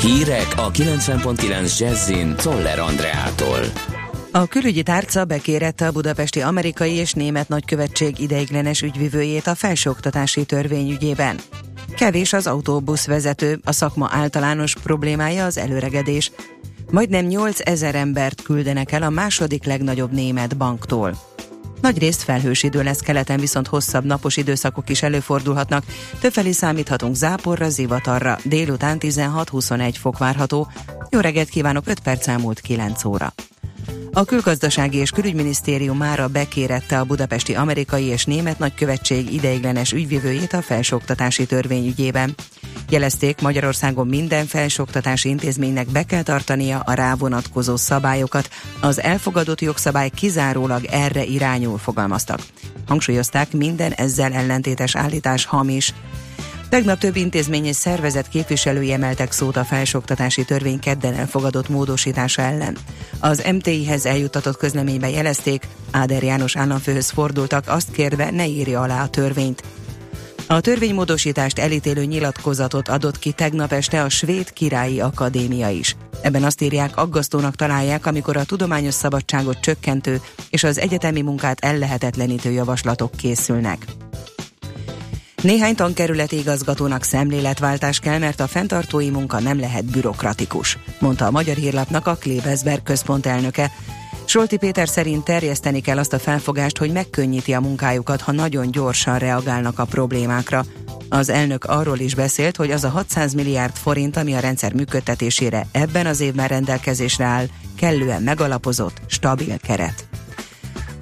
Hírek a 90.9 Jazzin Toller Andreától. A külügyi tárca bekérette a budapesti amerikai és német nagykövetség ideiglenes ügyvivőjét a felsőoktatási törvény ügyében. Kevés az autóbuszvezető, a szakma általános problémája az előregedés. Majdnem 8000 embert küldenek el a második legnagyobb német banktól. Nagy részt felhős idő lesz keleten, viszont hosszabb napos időszakok is előfordulhatnak. Többfelé számíthatunk záporra, zivatarra. Délután 16-21 fok várható. Jó reggelt kívánok, 5 perc elmúlt 9 óra. A külgazdasági és külügyminisztérium mára bekérette a budapesti amerikai és német nagykövetség ideiglenes ügyvivőjét a felsőoktatási törvény ügyében. Jelezték, Magyarországon minden felsőoktatási intézménynek be kell tartania a rá vonatkozó szabályokat, az elfogadott jogszabály kizárólag erre irányul fogalmaztak. Hangsúlyozták, minden ezzel ellentétes állítás hamis. Tegnap több intézmény és szervezet képviselői emeltek szót a felsőoktatási törvény kedden elfogadott módosítása ellen. Az MTI-hez eljutatott közleményben jelezték, Áder János államfőhöz fordultak, azt kérve ne írja alá a törvényt. A törvénymódosítást elítélő nyilatkozatot adott ki tegnap este a Svéd Királyi Akadémia is. Ebben azt írják, aggasztónak találják, amikor a tudományos szabadságot csökkentő és az egyetemi munkát ellehetetlenítő javaslatok készülnek. Néhány tankerületi igazgatónak szemléletváltás kell, mert a fenntartói munka nem lehet bürokratikus, mondta a Magyar Hírlapnak a Klebesberg központ elnöke. Solti Péter szerint terjeszteni kell azt a felfogást, hogy megkönnyíti a munkájukat, ha nagyon gyorsan reagálnak a problémákra. Az elnök arról is beszélt, hogy az a 600 milliárd forint, ami a rendszer működtetésére ebben az évben rendelkezésre áll, kellően megalapozott, stabil keret.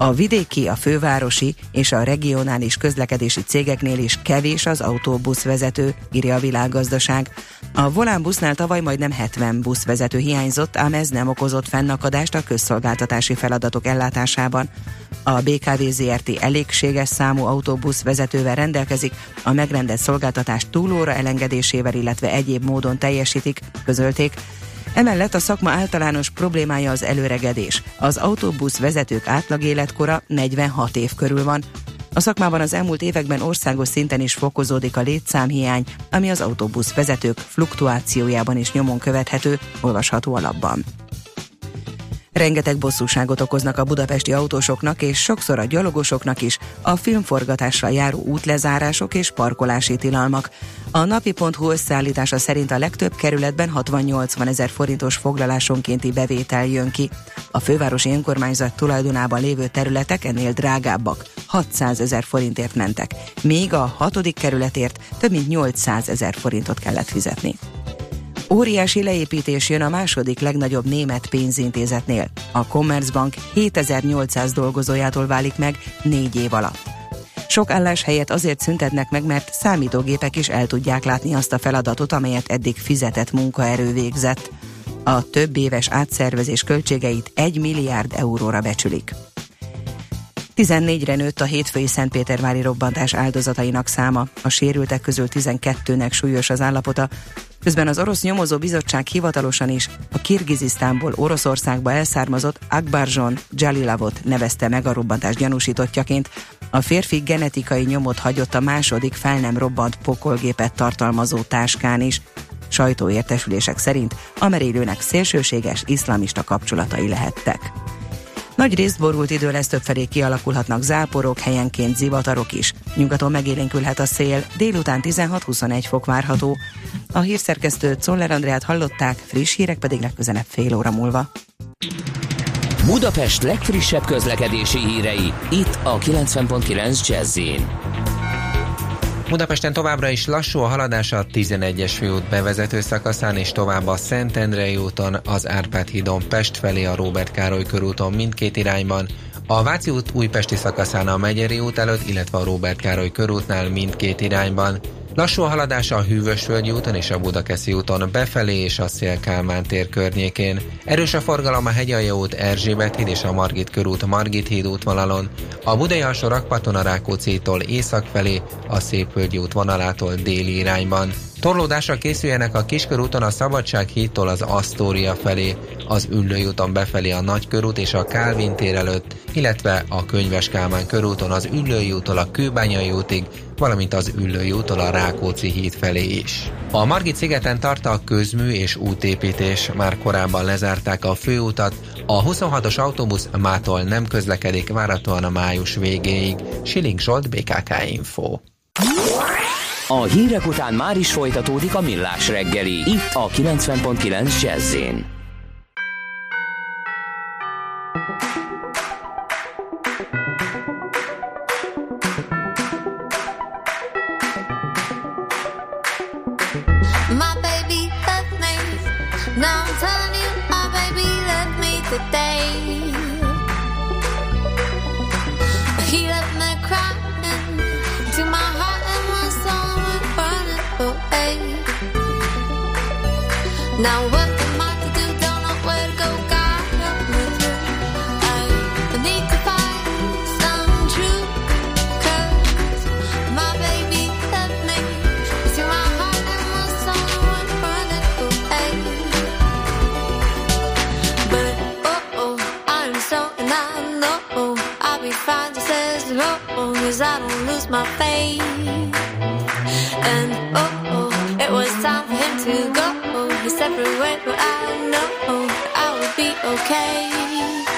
A vidéki, a fővárosi és a regionális közlekedési cégeknél is kevés az autóbuszvezető, írja a világgazdaság. A Volán busznál tavaly majdnem 70 buszvezető hiányzott, ám ez nem okozott fennakadást a közszolgáltatási feladatok ellátásában. A BKV ZRT elégséges számú autóbusz vezetővel rendelkezik, a megrendelt szolgáltatás túlóra elengedésével, illetve egyéb módon teljesítik, közölték, Emellett a szakma általános problémája az előregedés. Az autóbusz vezetők átlag életkora 46 év körül van. A szakmában az elmúlt években országos szinten is fokozódik a létszámhiány, ami az autóbusz vezetők fluktuációjában is nyomon követhető, olvasható alapban. Rengeteg bosszúságot okoznak a budapesti autósoknak és sokszor a gyalogosoknak is a filmforgatásra járó útlezárások és parkolási tilalmak. A napi.hu összeállítása szerint a legtöbb kerületben 60-80 ezer forintos foglalásonkénti bevétel jön ki. A fővárosi önkormányzat tulajdonában lévő területek ennél drágábbak, 600 ezer forintért mentek, míg a hatodik kerületért több mint 800 ezer forintot kellett fizetni. Óriási leépítés jön a második legnagyobb német pénzintézetnél. A Commerzbank 7800 dolgozójától válik meg négy év alatt. Sok állás helyett azért szüntetnek meg, mert számítógépek is el tudják látni azt a feladatot, amelyet eddig fizetett munkaerő végzett. A több éves átszervezés költségeit 1 milliárd euróra becsülik. 14-re nőtt a hétfői Szentpétervári robbantás áldozatainak száma. A sérültek közül 12-nek súlyos az állapota, Közben az orosz nyomozó bizottság hivatalosan is a Kirgizisztánból Oroszországba elszármazott Akbarzson Jalilavot nevezte meg a robbantás gyanúsítottjaként. A férfi genetikai nyomot hagyott a második fel nem robbant pokolgépet tartalmazó táskán is. Sajtóértesülések szerint a szélsőséges iszlamista kapcsolatai lehettek. Nagy részt borult idő lesz, többfelé kialakulhatnak záporok, helyenként zivatarok is. Nyugaton megélénkülhet a szél, délután 16-21 fok várható. A hírszerkesztő Czoller Andrát hallották, friss hírek pedig legközelebb fél óra múlva. Budapest legfrissebb közlekedési hírei, itt a 90.9 jazz Budapesten továbbra is lassú a haladás a 11-es főút bevezető szakaszán és tovább a Szentendrei úton, az Árpád hídon Pest felé a Róbert Károly körúton mindkét irányban, a Váci út újpesti szakaszán a Megyeri út előtt, illetve a Róbert Károly körútnál mindkét irányban. Lassú a haladás a Hűvösvölgyi úton és a Budakeszi úton befelé és a Szélkálmán tér környékén. Erős a forgalom a Hegyalja út Erzsébet híd és a Margit körút Margit híd útvonalon, a Budai alsó rakparton a Rákócitól észak felé, a Szépvölgyi út déli irányban. Torlódásra készüljenek a Kiskörúton a Szabadság hídtól az Asztória felé, az Üllői úton befelé a Nagykörút és a Kálvin tér előtt, illetve a Könyves Kálmán körúton az Üllői a Kőbányai útig, valamint az Üllői úton a Rákóczi híd felé is. A Margit szigeten tart a közmű és útépítés, már korábban lezárták a főutat, a 26-os autóbusz mától nem közlekedik váratlan a május végéig. Siling Zsolt, BKK Info. A hírek után már is folytatódik a millás reggeli, itt a 90.9 jazz the day. He left me crying to my heart and my soul were burning away. Now what? cause I don't lose my faith. And oh, oh, it was time for him to go. He said, everywhere, but I know I will be okay.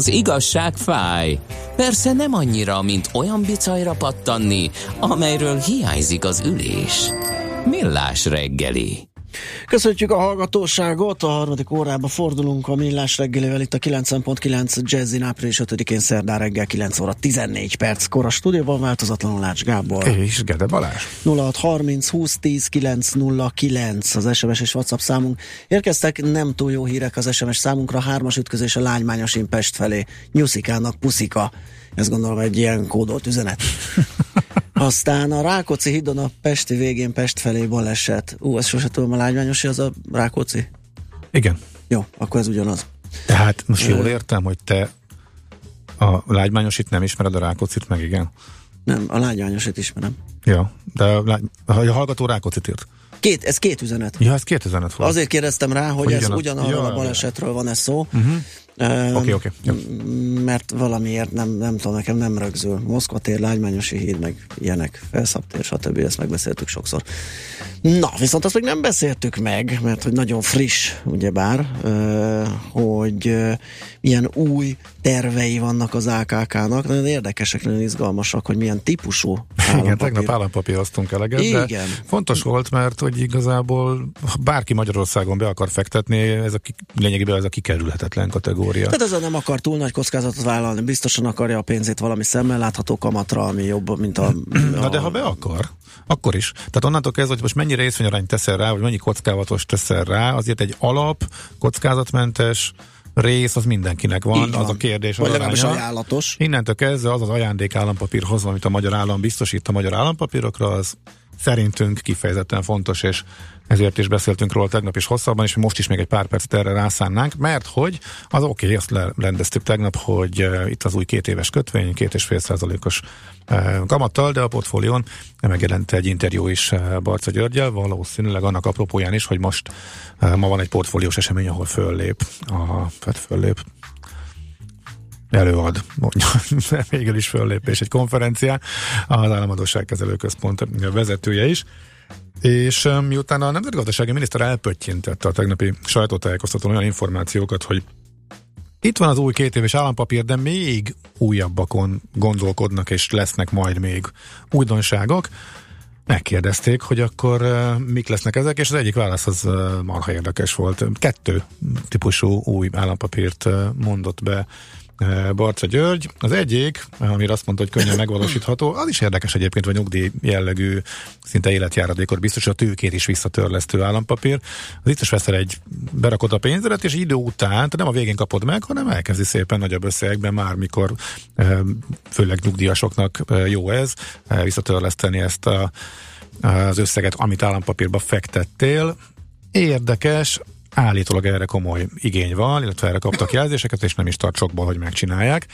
az igazság fáj. Persze nem annyira, mint olyan bicajra pattanni, amelyről hiányzik az ülés. Millás reggeli. Köszöntjük a hallgatóságot, a harmadik órába fordulunk a millás reggelével itt a 90.9 Jazzin április 5-én szerdán reggel 9 óra 14 perc kor a stúdióban változatlanul Lács Gábor. És Gede Balázs. 0630 20 10 909 az SMS és WhatsApp számunk. Érkeztek nem túl jó hírek az SMS számunkra, hármas ütközés a Lánymányos Pest felé. Nyuszikának puszika. Ez gondolom egy ilyen kódolt üzenet. Aztán a Rákóczi hídon a Pesti végén Pest felé baleset. Ú, ezt sose tudom, a Lánymányosi az a Rákóczi? Igen. Jó, akkor ez ugyanaz. Tehát most jól értem, hogy te a lágymányosit nem ismered, a Rákóczit meg igen. Nem, a Lánymányosit ismerem. Ja, de a, lágy- a hallgató Rákóczit írt. Két, ez két üzenet. Ja, ez 2005 volt. Azért kérdeztem rá, hogy, Hogy ez ugyanarról Ja, a balesetről van ez szó. Uh-huh. Oké, oké. Jó. m- Mert valamiért nem, nem tudom, nekem nem rögzül. Moszkva tér, Lágymányosi híd, meg ilyenek, felszabtér, stb. Ezt megbeszéltük sokszor. Na, viszont azt még nem beszéltük meg, mert hogy nagyon friss, ugyebár, hogy milyen új tervei vannak az AKK-nak. Nagyon érdekesek, nagyon izgalmasak, hogy milyen típusú Igen, állampapír. tegnap állampapíroztunk eleget, de Igen. fontos volt, mert hogy igazából bárki Magyarországon be akar fektetni, ez a lényegében ez a kikerülhetetlen kategória. Tehát ezzel nem akar túl nagy kockázatot vállalni, biztosan akarja a pénzét valami szemmel látható kamatra, ami jobb, mint a... Na a de ha be akar, akkor is. Tehát onnantól kezdve, hogy most mennyi részvényarányt teszel rá, vagy mennyi kockázatos teszel rá, azért egy alap, kockázatmentes rész az mindenkinek van, Így az van. a kérdés. Vagy legalábbis ajánlatos. Innentől kezdve az az ajándék állampapírhoz, amit a magyar állam biztosít a magyar állampapírokra, az szerintünk kifejezetten fontos, és ezért is beszéltünk róla tegnap is hosszabban, és most is még egy pár percet erre rászánnánk, mert hogy az oké, okay, azt lerendeztük tegnap, hogy itt az új két éves kötvény, két és fél százalékos kamattal, de a portfólión megjelent egy interjú is uh, Barca Györgyel, valószínűleg annak apropóján is, hogy most ma van egy portfóliós esemény, ahol föllép, a, hát föllép, előad, mondja, végül is föllépés egy konferencián, az Államadóságkezelő Központ vezetője is. És miután a nemzetgazdasági miniszter elpöttyintette a tegnapi sajtótájékoztatón olyan információkat, hogy itt van az új két éves állampapír, de még újabbakon gondolkodnak, és lesznek majd még újdonságok. Megkérdezték, hogy akkor mik lesznek ezek, és az egyik válasz az marha érdekes volt. Kettő típusú új állampapírt mondott be Barca György. Az egyik, amire azt mondta, hogy könnyen megvalósítható, az is érdekes egyébként, vagy nyugdíj jellegű, szinte életjáradékot biztos, hogy a tőkét is visszatörlesztő állampapír. Az itt is veszel egy, berakod a pénzedet, és idő után, tehát nem a végén kapod meg, hanem elkezdi szépen nagyobb összegben már, mikor uh, főleg nyugdíjasoknak uh, jó ez, visszatörleszteni ezt a az összeget, amit állampapírba fektettél. Érdekes, állítólag erre komoly igény van, illetve erre kaptak jelzéseket, és nem is tart sokból, hogy megcsinálják.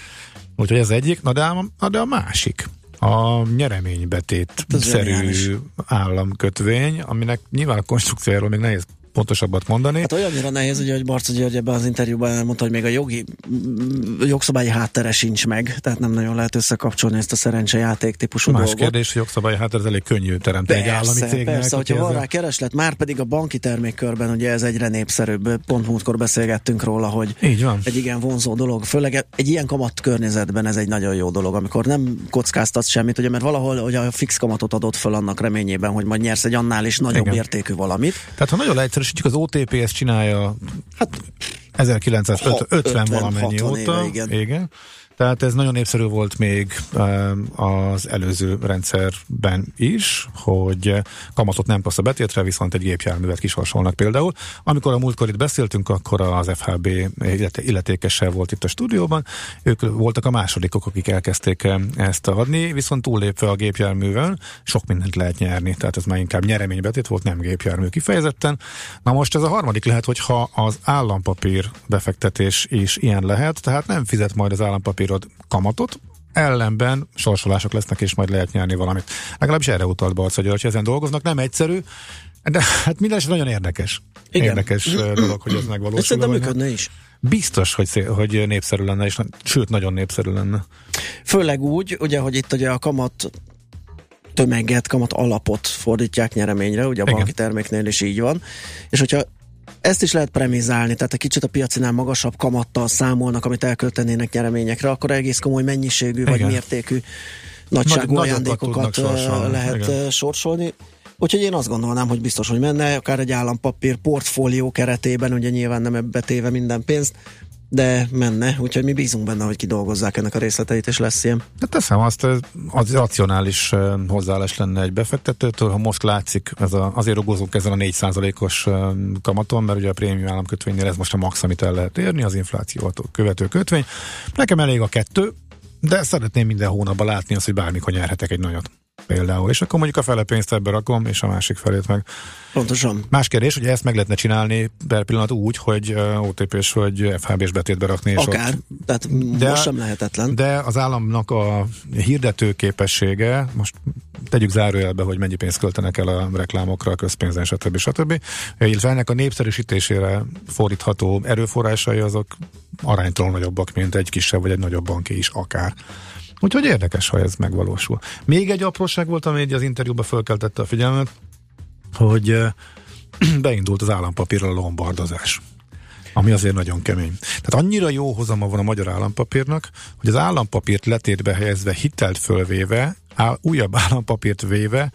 Úgyhogy ez egyik, na de a, de a másik, a nyereménybetét ez szerű államkötvény, aminek nyilván a konstrukciójáról még nehéz pontosabbat mondani. Hát olyannyira nehéz, ugye, hogy Barca György ebben az interjúban elmondta, hogy még a jogi, mm, jogszabályi háttere sincs meg, tehát nem nagyon lehet összekapcsolni ezt a szerencsejáték típusú Más dolgot. kérdés, hogy jogszabály, hát ez elég könnyű teremteni egy állami Persze, cégnek. persze, hogyha van rá kereslet, már pedig a banki termékkörben ugye ez egyre népszerűbb, pont múltkor beszélgettünk róla, hogy Így van. egy igen vonzó dolog, főleg egy ilyen kamat környezetben ez egy nagyon jó dolog, amikor nem kockáztatsz semmit, ugye, mert valahol hogy a fix kamatot adott föl annak reményében, hogy majd nyersz egy annál is nagyobb Igen. értékű valamit. Tehát ha nagyon leegyszerűsítjük, az OTP ezt csinálja Hát 1950 50, valamennyi 60 óta. éve, igen. igen. Tehát ez nagyon népszerű volt még um, az előző rendszerben is, hogy kamatot nem passz a betétre, viszont egy gépjárművet kisorsolnak például. Amikor a múltkor itt beszéltünk, akkor az FHB illet- illetékessel volt itt a stúdióban, ők voltak a másodikok, akik elkezdték eh, ezt adni, viszont túllépve a gépjárművel sok mindent lehet nyerni, tehát ez már inkább nyereménybetét volt, nem gépjármű kifejezetten. Na most ez a harmadik lehet, hogyha az állampapír befektetés is ilyen lehet, tehát nem fizet majd az állampapírod kamatot, ellenben sorsolások lesznek, és majd lehet nyerni valamit. Legalábbis erre utalt Barca György, hogy ezen dolgoznak, nem egyszerű, de hát minden esetre nagyon érdekes. Igen. Érdekes eh, dolog, hogy ez ez megvalósul. szerintem vagy nem. működne is. Biztos, hogy, szé- hogy népszerű lenne, és sőt, nagyon népszerű lenne. Főleg úgy, ugye, hogy itt ugye a kamat tömeget, kamat alapot fordítják nyereményre, ugye a banki terméknél is így van, és hogyha ezt is lehet premizálni, tehát egy kicsit a piacinál magasabb kamattal számolnak, amit elköltenének nyereményekre, akkor egész komoly mennyiségű vagy Igen. mértékű nagyságú nagyokat ajándékokat sorsolni, lehet igen. sorsolni. Úgyhogy én azt gondolnám, hogy biztos, hogy menne, akár egy állampapír portfólió keretében, ugye nyilván nem ebbe téve minden pénzt, de menne, úgyhogy mi bízunk benne, hogy kidolgozzák ennek a részleteit, és lesz ilyen. Hát teszem azt, az racionális hozzáállás lenne egy befektetőtől, ha most látszik, ez a, azért rugózunk ezen a 4%-os eh, kamaton, mert ugye a prémium államkötvénynél ez most a max, amit el lehet érni, az inflációt követő kötvény. Nekem elég a kettő, de szeretném minden hónapban látni azt, hogy bármikor nyerhetek egy nagyot. Például, és akkor mondjuk a fele pénzt ebbe rakom, és a másik felét meg Pontosan. Más kérdés, hogy ezt meg lehetne csinálni per pillanat úgy, hogy OTP-s vagy FHB-s betétbe rakni. És Akár, ott, tehát De- most sem lehetetlen. de az államnak a hirdető képessége, most tegyük zárójelbe, hogy mennyi pénzt költenek el a reklámokra, a közpénzen, stb. stb. Illetve ennek a népszerűsítésére fordítható erőforrásai azok aránytalan nagyobbak, mint egy kisebb vagy egy nagyobb banki is akár. Úgyhogy érdekes, ha ez megvalósul. Még egy apróság volt, ami az interjúban fölkeltette a figyelmet, hogy beindult az állampapírral a lombardozás ami azért nagyon kemény. Tehát annyira jó hozama van a magyar állampapírnak, hogy az állampapírt letétbe helyezve, hitelt fölvéve, újabb állampapírt véve,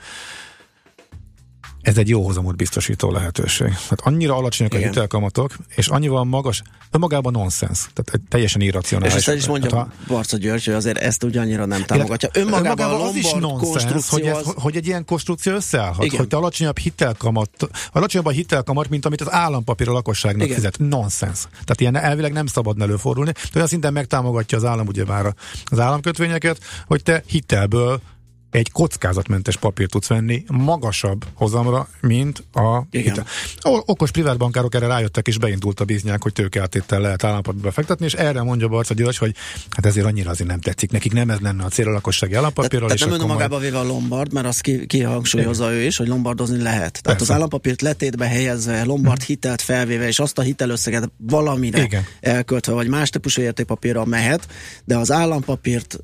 ez egy jó hozamot biztosító lehetőség. Tehát annyira alacsonyak Igen. a hitelkamatok, és annyival magas, önmagában nonsens, tehát teljesen És irracionális. ezt el is mondja Hát, Barca György, hogy azért ezt úgy annyira nem támogatja. Önmagában, Önmagában az is nonsens, hogy, ez, az... hogy egy ilyen konstrukció összeállhat, Igen. hogy te alacsonyabb hitelkamat, alacsonyabb a hitelkamat, mint amit az állampapír a lakosságnak Igen. fizet. Nonsens. Tehát ilyen elvileg nem szabadna előfordulni. De olyan szinten megtámogatja az állam ugye már az államkötvényeket, hogy te hitelből egy kockázatmentes papírt tudsz venni magasabb hozamra, mint a hitel. Okos privátbankárok erre rájöttek, és beindult a biznyák, hogy tőkeáttétel lehet állampapírba fektetni, és erre mondja Barca György, hogy hát ezért annyira azért nem tetszik. Nekik nem ez lenne a cél a lakossági Tehát, állampapírral, tehát és nem akkor majd- önmagába véve a Lombard, mert azt ki, kihangsúlyozza ő is, hogy lombardozni lehet. Tehát Persze. az állampapírt letétbe helyezve, Lombard hitelt felvéve, és azt a hitelösszeget valamire Igen. elköltve, vagy más típusú értékpapírra mehet, de az állampapírt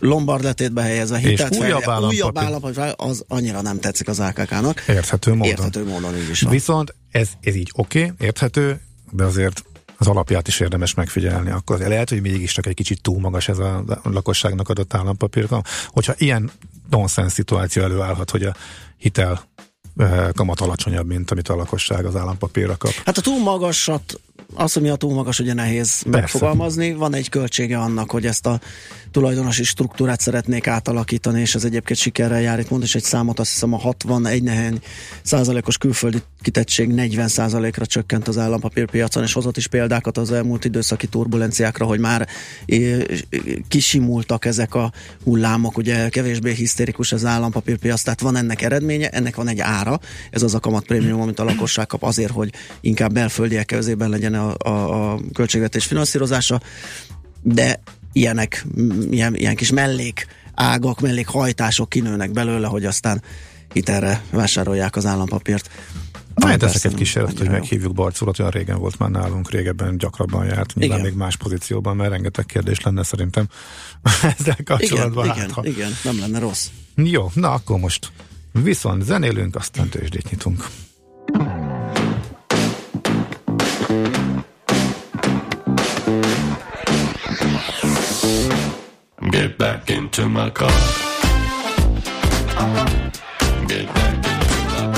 Lombard letétbe helyezve, hitelt újabb felvéve, állampapír. újabb állampapír, az annyira nem tetszik az AKK-nak. Érthető módon. Érthető módon így is van. Viszont ez, ez így oké, okay, érthető, de azért az alapját is érdemes megfigyelni. Akkor lehet, hogy mégis csak egy kicsit túl magas ez a lakosságnak adott állampapír. Hogyha ilyen nonsens szituáció előállhat, hogy a hitel eh, kamat alacsonyabb, mint amit a lakosság az állampapírra kap. Hát a túl magasat, az, hogy mi a túl magas, ugye nehéz megfogalmazni. Van egy költsége annak, hogy ezt a tulajdonosi struktúrát szeretnék átalakítani, és ez egyébként sikerrel jár. Itt mond is egy számot, azt hiszem a 61 nehány százalékos külföldi kitettség 40 százalékra csökkent az állampapírpiacon, és hozott is példákat az elmúlt időszaki turbulenciákra, hogy már kisimultak ezek a hullámok, ugye kevésbé hisztérikus az állampapírpiac, tehát van ennek eredménye, ennek van egy ára, ez az a kamatprémium, amit a lakosság kap azért, hogy inkább belföldiek kezében legyen a, a, a költségvetés finanszírozása, de ilyenek, ilyen, ilyen kis mellék ágak, mellékhajtások kinőnek belőle, hogy aztán hitelre vásárolják az állampapírt. Majd Persze, ezeket kísérlet, hogy meghívjuk Barculat, olyan régen volt már nálunk, régebben gyakrabban járt, nyilván Igen. még más pozícióban, mert rengeteg kérdés lenne szerintem ezzel Igen, kapcsolatban. igen, hát, ha- igen, nem lenne rossz. Jó, na akkor most viszont zenélünk, aztán tőzsdét nyitunk. Get back into my car. Get back into my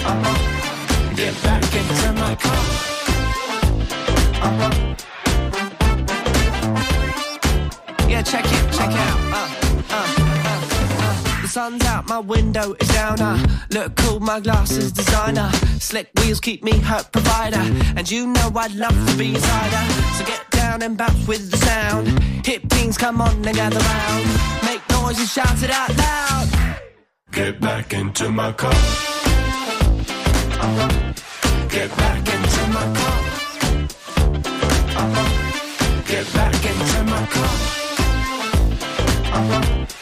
car. Get back into my car. Yeah, check it, check it out. Sun's out, my window is down. I look cool, my glasses designer. Slick wheels keep me hurt provider. And you know I'd love to be a cider. So get down and bounce with the sound. Hit pings, come on and gather round. Make noise and shout it out loud. Get back into my car. Get back into my car. Get back into my car. My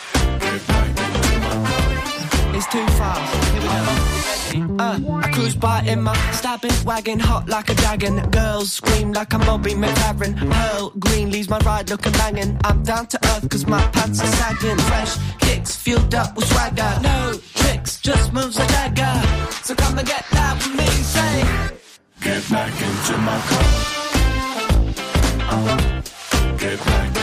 It's too fast. Uh, I cruise by in my stabbing wagon, hot like a dragon. Girls scream like I'm Bobby McLaren. Pearl green leaves my ride looking banging. I'm down to earth cause my pants are sagging. Fresh kicks fueled up with swagger. No tricks, just moves like dagger. So come and get that with me, say. Get back into my car. Get back into my car. Get back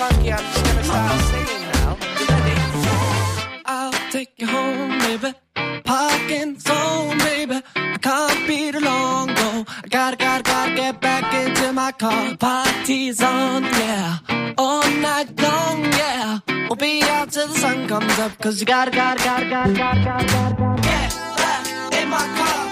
funky, I'm just gonna start singing now. Ready? I'll take you home, baby. Parkinson's, baby. I can't beat long, though. I gotta, gotta, gotta get back into my car. Party's on, yeah. All night long, yeah. We'll be out till the sun comes up, cause you gotta, gotta, gotta, gotta, gotta, gotta, gotta, gotta get back in my car.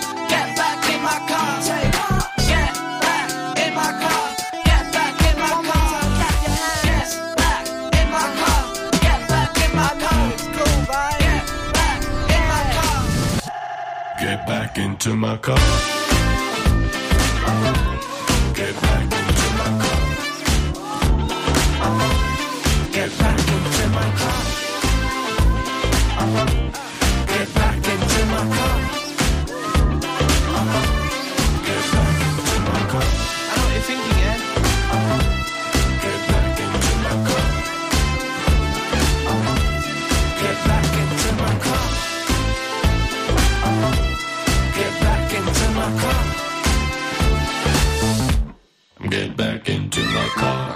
Into my car. Back into my car.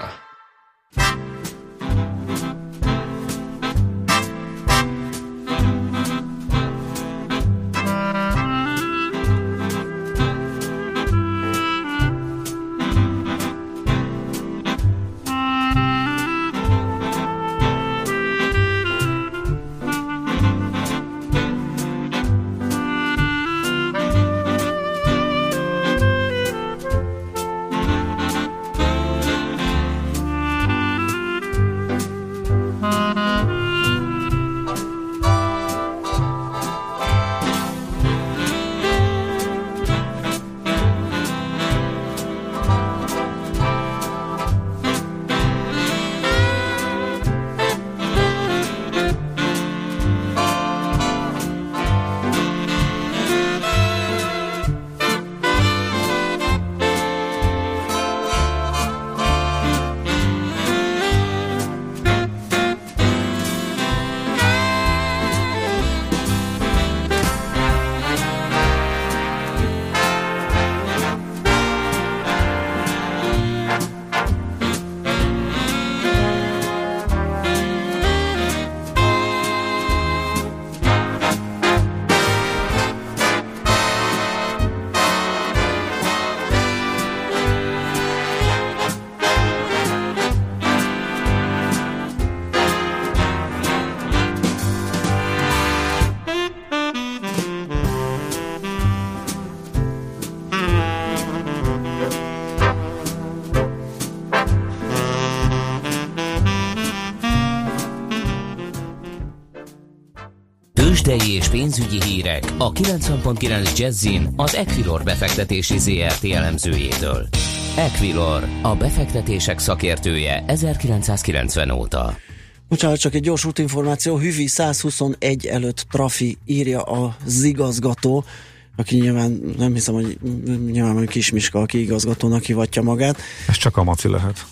Tőzsdei és pénzügyi hírek a 90.9 Jazzin az Equilor befektetési ZRT elemzőjétől. Equilor, a befektetések szakértője 1990 óta. Bocsánat, csak egy gyors útinformáció. Hüvi 121 előtt Trafi írja az igazgató, aki nyilván nem hiszem, hogy nyilván mondjuk Kismiska, aki igazgatónak hivatja magát. Ez csak a maci lehet.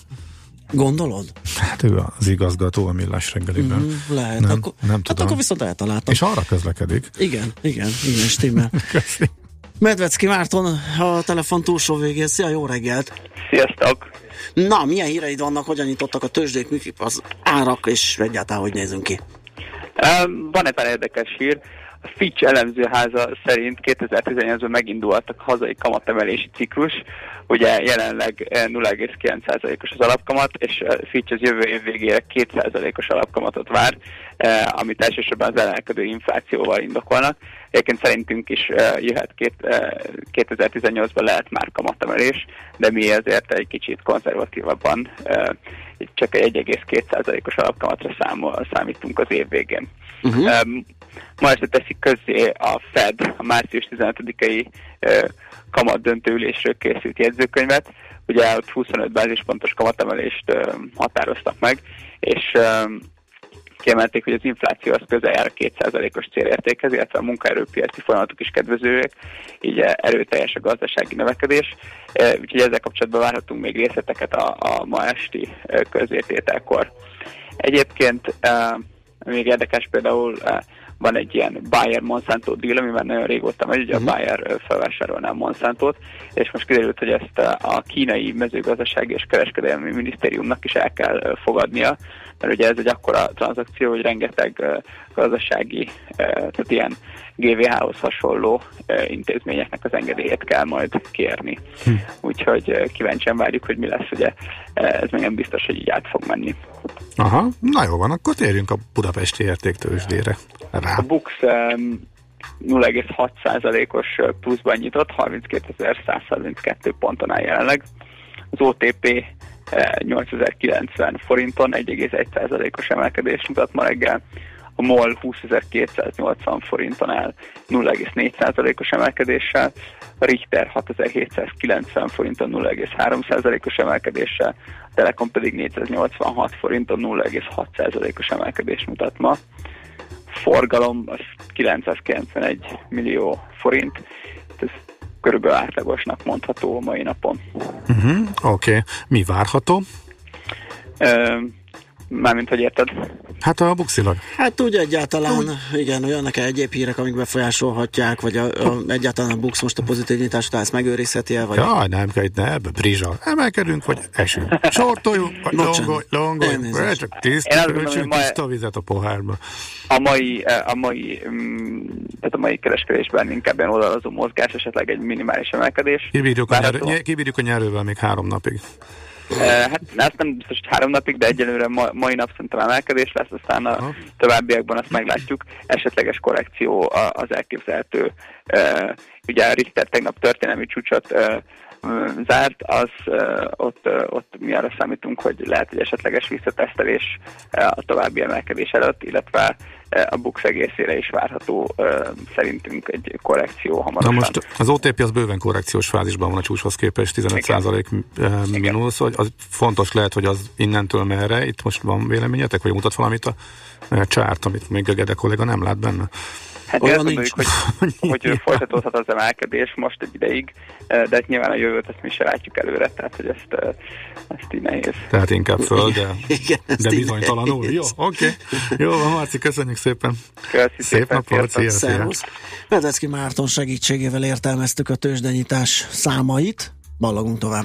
Gondolod? Hát ő az igazgató a millás reggeliben. Mm, lehet. Nem, akkor, nem hát tudom. akkor viszont eltaláltam. És arra közlekedik. Igen, igen, igen, stimmel. Köszi. Medvecki Márton a telefon túlsó végén. Szia, jó reggelt! Sziasztok! Na, milyen híreid vannak, hogyan nyitottak a tőzsdék, mik az árak, és egyáltalán hogy nézünk ki? Um, Van egy pár érdekes hír. A Fitch elemzőháza szerint 2018-ban megindultak a hazai kamatemelési ciklus. Ugye jelenleg eh, 0,9%-os az alapkamat, és eh, Fitch az jövő év végére 2%-os alapkamatot vár, eh, amit elsősorban az emelkedő inflációval indokolnak. Egyébként szerintünk is eh, jöhet két, eh, 2018-ban lehet már kamatemelés, de mi ezért egy kicsit konzervatívabban eh, csak egy 1,2%-os alapkamatra számol, számítunk az év végén. Uh-huh. Um, ma este teszik közzé a Fed a március 15-i uh, kamat döntőülésről készült jegyzőkönyvet. Ugye ott 25 bázispontos kamatemelést határoztak meg, és kiemelték, hogy az infláció az közel jár a 2%-os célértékhez, illetve a munkaerőpiaci folyamatok is kedvezőek, így erőteljes a gazdasági növekedés. Úgyhogy ezzel kapcsolatban várhatunk még részleteket a, a ma esti közzétételkor. Egyébként még érdekes például van egy ilyen Bayer-Monsanto deal, ami már nagyon régóta megy, ugye a Bayer ö, felvásárolná a Monsantót, és most kiderült, hogy ezt a- kínai mezőgazdasági és kereskedelmi minisztériumnak is el kell fogadnia, mert ugye ez egy akkora tranzakció, hogy rengeteg gazdasági, tehát ilyen GVH-hoz hasonló intézményeknek az engedélyét kell majd kérni. Hm. Úgyhogy kíváncsian várjuk, hogy mi lesz, ugye ez még nem biztos, hogy így át fog menni. Aha, na jó van, akkor térjünk a budapesti értéktősdére. Rá. A Bux um, 0,6%-os pluszban nyitott, 32.132 ponton áll jelenleg. Az OTP eh, 8090 forinton 1,1%-os emelkedést mutat ma reggel. A MOL 20.280 forinton áll 0,4%-os emelkedéssel, a Richter 6790 forinton 0,3%-os emelkedéssel, a Telekom pedig 486 forinton 0,6%-os emelkedést mutat ma forgalom az 991 millió forint, ez körülbelül átlagosnak mondható a mai napon. Uh-huh, Oké, okay. mi várható? Ö, Mármint, hogy érted? Hát a buxilag. Hát úgy egyáltalán, igen, olyannak -e egyéb hírek, amik befolyásolhatják, vagy a, a, egyáltalán a Bux most a pozitív nyitás után ezt megőrizheti -e, vagy... Jaj, nem kell ne ebbe brizsal. Emelkedünk, vagy esünk. Sortoljunk, vagy Bocsánat. longolj, longolj. Elnézést. Vagy Csak tiszta, öltsünk tiszta vizet a pohárba. A mai, a mai, mm, tehát a mai kereskedésben inkább ilyen oldalazó mozgás, esetleg egy minimális emelkedés. Kibírjuk a, nyerő, kibírjuk a nyerővel még három napig. Hát ezt nem biztos, hogy három napig, de egyelőre ma, mai nap szerintem emelkedés lesz, aztán a Aha. továbbiakban azt meglátjuk. Esetleges korrekció az elképzelhető. Ugye a Richter tegnap történelmi csúcsot zárt, az ott, ott mi arra számítunk, hogy lehet, hogy esetleges visszatesztelés a további emelkedés előtt, illetve a Bux egészére is várható szerintünk egy korrekció Na hamarosan. most az OTP az bőven korrekciós fázisban van a csúcshoz képest, 15% eh, mínusz, hogy az fontos lehet, hogy az innentől merre, itt most van véleményetek, vagy mutat valamit a csárt, amit még a Gede kolléga nem lát benne? Hát Olyan gondoljuk, hogy, hogy folytatódhat az emelkedés most egy ideig, eh, de hát nyilván a jövőt ezt mi se látjuk előre, tehát hogy ezt, eh, ezt így nehéz. Tehát inkább föl, de, Igen, de bizonytalanul. Jó, oké. Jó, van, Marci, köszönjük szépen. Köszi Szép szépen, napot, szia, szia. Pedecki Márton segítségével értelmeztük a tőzsdenyítás számait. Ballagunk tovább.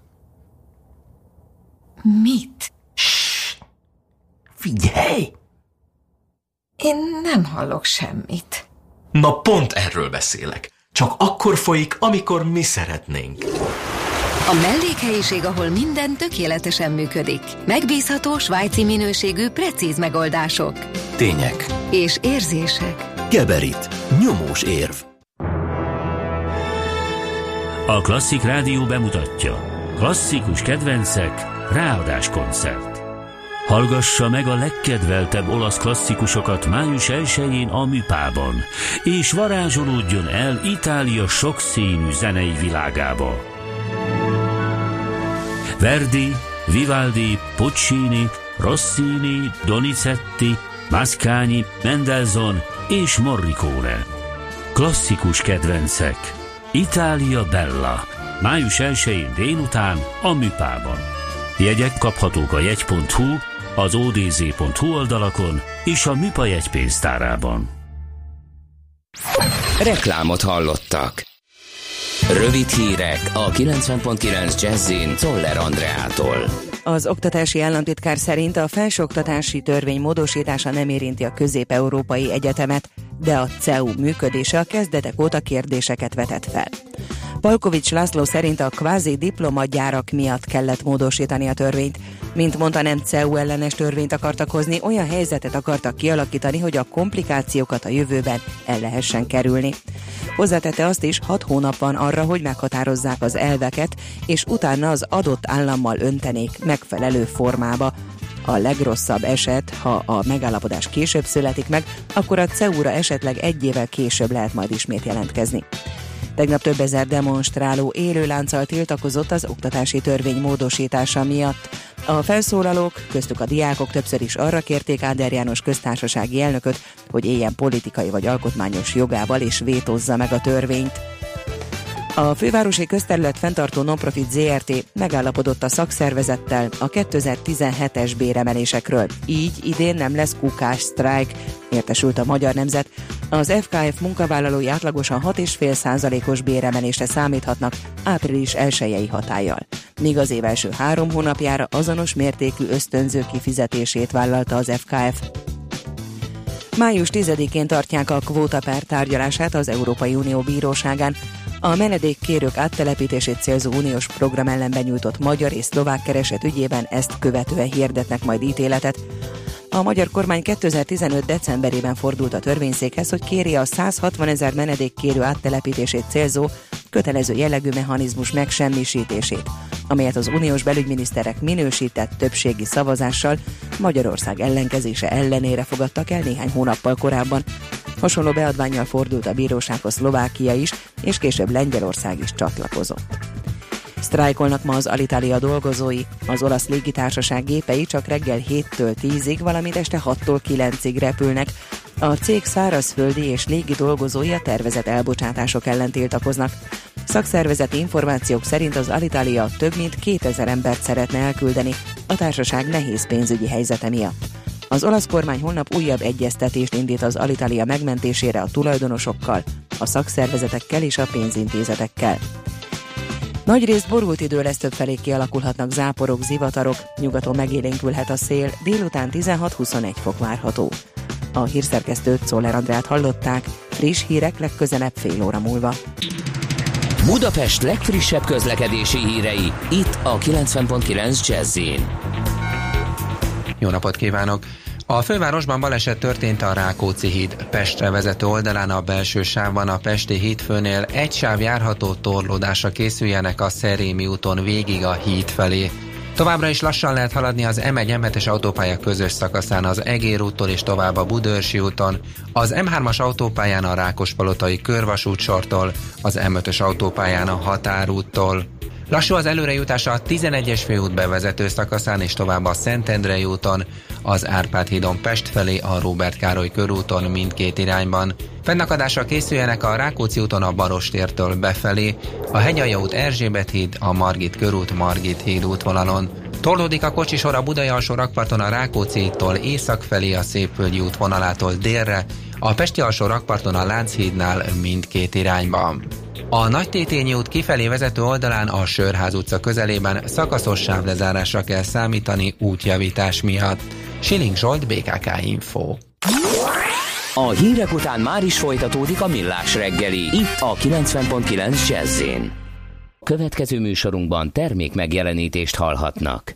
Mit? Figyelj! Én nem hallok semmit. Na pont erről beszélek. Csak akkor folyik, amikor mi szeretnénk. A mellékhelyiség, ahol minden tökéletesen működik. Megbízható svájci minőségű, precíz megoldások. Tények. És érzések. Geberit. Nyomós érv. A Klasszik Rádió bemutatja. Klasszikus kedvencek, ráadás koncert. Hallgassa meg a legkedveltebb olasz klasszikusokat május 1-én a Műpában, és varázsolódjon el Itália sokszínű zenei világába. Verdi, Vivaldi, Puccini, Rossini, Donizetti, Mascagni, Mendelssohn és Morricone. Klasszikus kedvencek. Itália Bella. Május 1-én délután a Műpában. Jegyek kaphatók a jegy.hu, az odz.hu oldalakon és a Műpa jegypénztárában. Reklámot hallottak. Rövid hírek a 90.9 Jazzin Toller Andreától. Az oktatási államtitkár szerint a felsőoktatási törvény módosítása nem érinti a közép-európai egyetemet, de a CEU működése a kezdetek óta kérdéseket vetett fel. Palkovics László szerint a kvázi diplomagyárak miatt kellett módosítani a törvényt. Mint mondta, nem CEU ellenes törvényt akartak hozni, olyan helyzetet akartak kialakítani, hogy a komplikációkat a jövőben el lehessen kerülni. Hozzátette azt is, hat hónap van arra, hogy meghatározzák az elveket, és utána az adott állammal öntenék megfelelő formába. A legrosszabb eset, ha a megállapodás később születik meg, akkor a CEU-ra esetleg egy évvel később lehet majd ismét jelentkezni. Tegnap több ezer demonstráló élőlánccal tiltakozott az oktatási törvény módosítása miatt. A felszólalók, köztük a diákok többször is arra kérték Áder János köztársasági elnököt, hogy éljen politikai vagy alkotmányos jogával és vétózza meg a törvényt. A fővárosi közterület fenntartó Nonprofit ZRT megállapodott a szakszervezettel a 2017-es béremelésekről. Így idén nem lesz kukás sztrájk, értesült a Magyar Nemzet. Az FKF munkavállalói átlagosan 6,5%-os béremelésre számíthatnak április 1 hatállyal. Míg az év első három hónapjára azonos mértékű ösztönző kifizetését vállalta az FKF. Május 10-én tartják a kvótaper tárgyalását az Európai Unió bíróságán. A menedékkérők áttelepítését célzó uniós program ellen benyújtott magyar és szlovák kereset ügyében ezt követően hirdetnek majd ítéletet. A magyar kormány 2015. decemberében fordult a törvényszékhez, hogy kéri a 160 ezer menedékkérő áttelepítését célzó kötelező jellegű mechanizmus megsemmisítését, amelyet az uniós belügyminiszterek minősített többségi szavazással Magyarország ellenkezése ellenére fogadtak el néhány hónappal korábban. Hasonló beadványjal fordult a bírósághoz Szlovákia is, és később Lengyelország is csatlakozott. Sztrájkolnak ma az Alitalia dolgozói. Az olasz légitársaság gépei csak reggel 7-től 10-ig, valamint este 6-tól 9-ig repülnek. A cég szárazföldi és légi dolgozói a tervezett elbocsátások ellen tiltakoznak. Szakszervezeti információk szerint az Alitalia több mint 2000 embert szeretne elküldeni a társaság nehéz pénzügyi helyzete miatt. Az olasz kormány holnap újabb egyeztetést indít az Alitalia megmentésére a tulajdonosokkal, a szakszervezetekkel és a pénzintézetekkel. Nagy részt borult idő lesz több felé kialakulhatnak záporok, zivatarok, nyugaton megélénkülhet a szél, délután 16-21 fok várható. A hírszerkesztőt Szoller Andrát hallották, friss hírek legközelebb fél óra múlva. Budapest legfrissebb közlekedési hírei, itt a 90.9 jazz Jó napot kívánok! A fővárosban baleset történt a Rákóczi híd Pestre vezető oldalán a belső sávban a Pesti hídfőnél egy sáv járható torlódásra készüljenek a Szerémi úton végig a híd felé. Továbbra is lassan lehet haladni az M1 M7-es autópálya közös szakaszán az Egér úttól és tovább a Budörsi úton, az M3-as autópályán a Rákospalotai körvasút sortól, az M5-ös autópályán a Határúttól. Lassú az előrejutás a 11-es főút bevezető szakaszán és tovább a Szentendrei úton, az Árpád hídon Pest felé a Róbert Károly körúton mindkét irányban. Fennakadásra készüljenek a Rákóczi úton a Barostértől befelé, a Hegyalja út Erzsébet híd, a Margit körút Margit híd útvonalon. Torlódik a kocsisor a Budai alsó rakparton a Rákóczi-tól észak felé a Szépvölgyi útvonalától délre, a Pesti alsó rakparton a Lánchídnál mindkét irányban. A Nagy Tétényi út kifelé vezető oldalán a Sörház utca közelében szakaszos sávlezárásra kell számítani útjavítás miatt. Siling Zsolt, BKK Info. A hírek után már is folytatódik a millás reggeli, itt a 90.9 jazz Következő műsorunkban termék megjelenítést hallhatnak.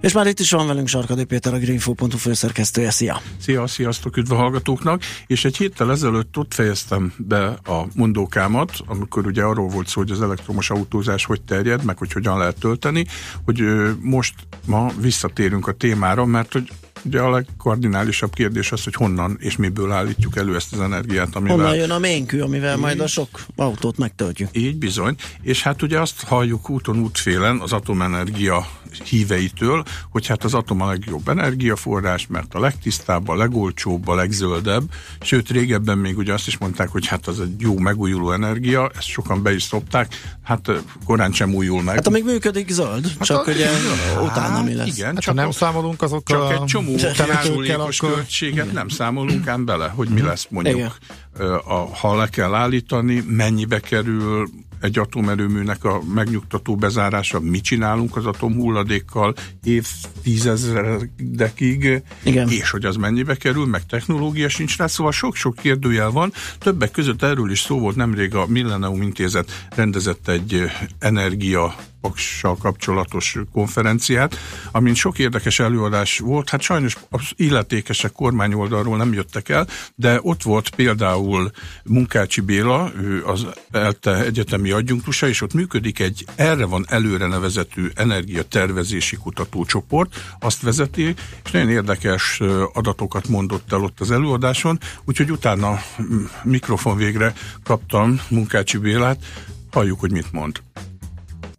És már itt is van velünk Sarkadi Péter, a Greenfo.hu főszerkesztője. Szia! Szia, sziasztok, üdv a hallgatóknak! És egy héttel ezelőtt ott fejeztem be a mondókámat, amikor ugye arról volt szó, hogy az elektromos autózás hogy terjed, meg hogy hogyan lehet tölteni, hogy most ma visszatérünk a témára, mert hogy ugye a legkardinálisabb kérdés az, hogy honnan és miből állítjuk elő ezt az energiát, amivel... Honnan jön a ménkű, amivel majd a sok autót megtöltjük? Így bizony. És hát ugye azt halljuk úton útfélen az atomenergia híveitől, hogy hát az atom a legjobb energiaforrás, mert a legtisztább, a legolcsóbb, a legzöldebb, sőt régebben még ugye azt is mondták, hogy hát az egy jó megújuló energia, ezt sokan be is szopták, hát korán sem újul meg. Hát amíg működik zöld, hát csak a- ugye Hát, utána mi lesz. Igen, Hát, ha nem számolunk azokkal csak a egy csomó akkor- költséget nem számolunk ám bele, hogy mi lesz mondjuk, Igen. a, ha le kell állítani, mennyibe kerül egy atomerőműnek a megnyugtató bezárása, mit csinálunk az atomhulladékkal évtizedekig, Igen. és hogy az mennyibe kerül, meg technológia sincs rá, szóval sok-sok kérdőjel van. Többek között erről is szó volt nemrég a Millennium Intézet rendezett egy energia paksal kapcsolatos konferenciát, amin sok érdekes előadás volt. Hát sajnos az illetékesek kormányoldalról nem jöttek el, de ott volt például Munkácsi Béla, ő az ELTE egyetemi adjunktusa, és ott működik egy erre van előre nevezetű energiatervezési kutatócsoport, azt vezeti, és nagyon érdekes adatokat mondott el ott az előadáson, úgyhogy utána mikrofon végre kaptam Munkácsi Bélát, halljuk, hogy mit mond.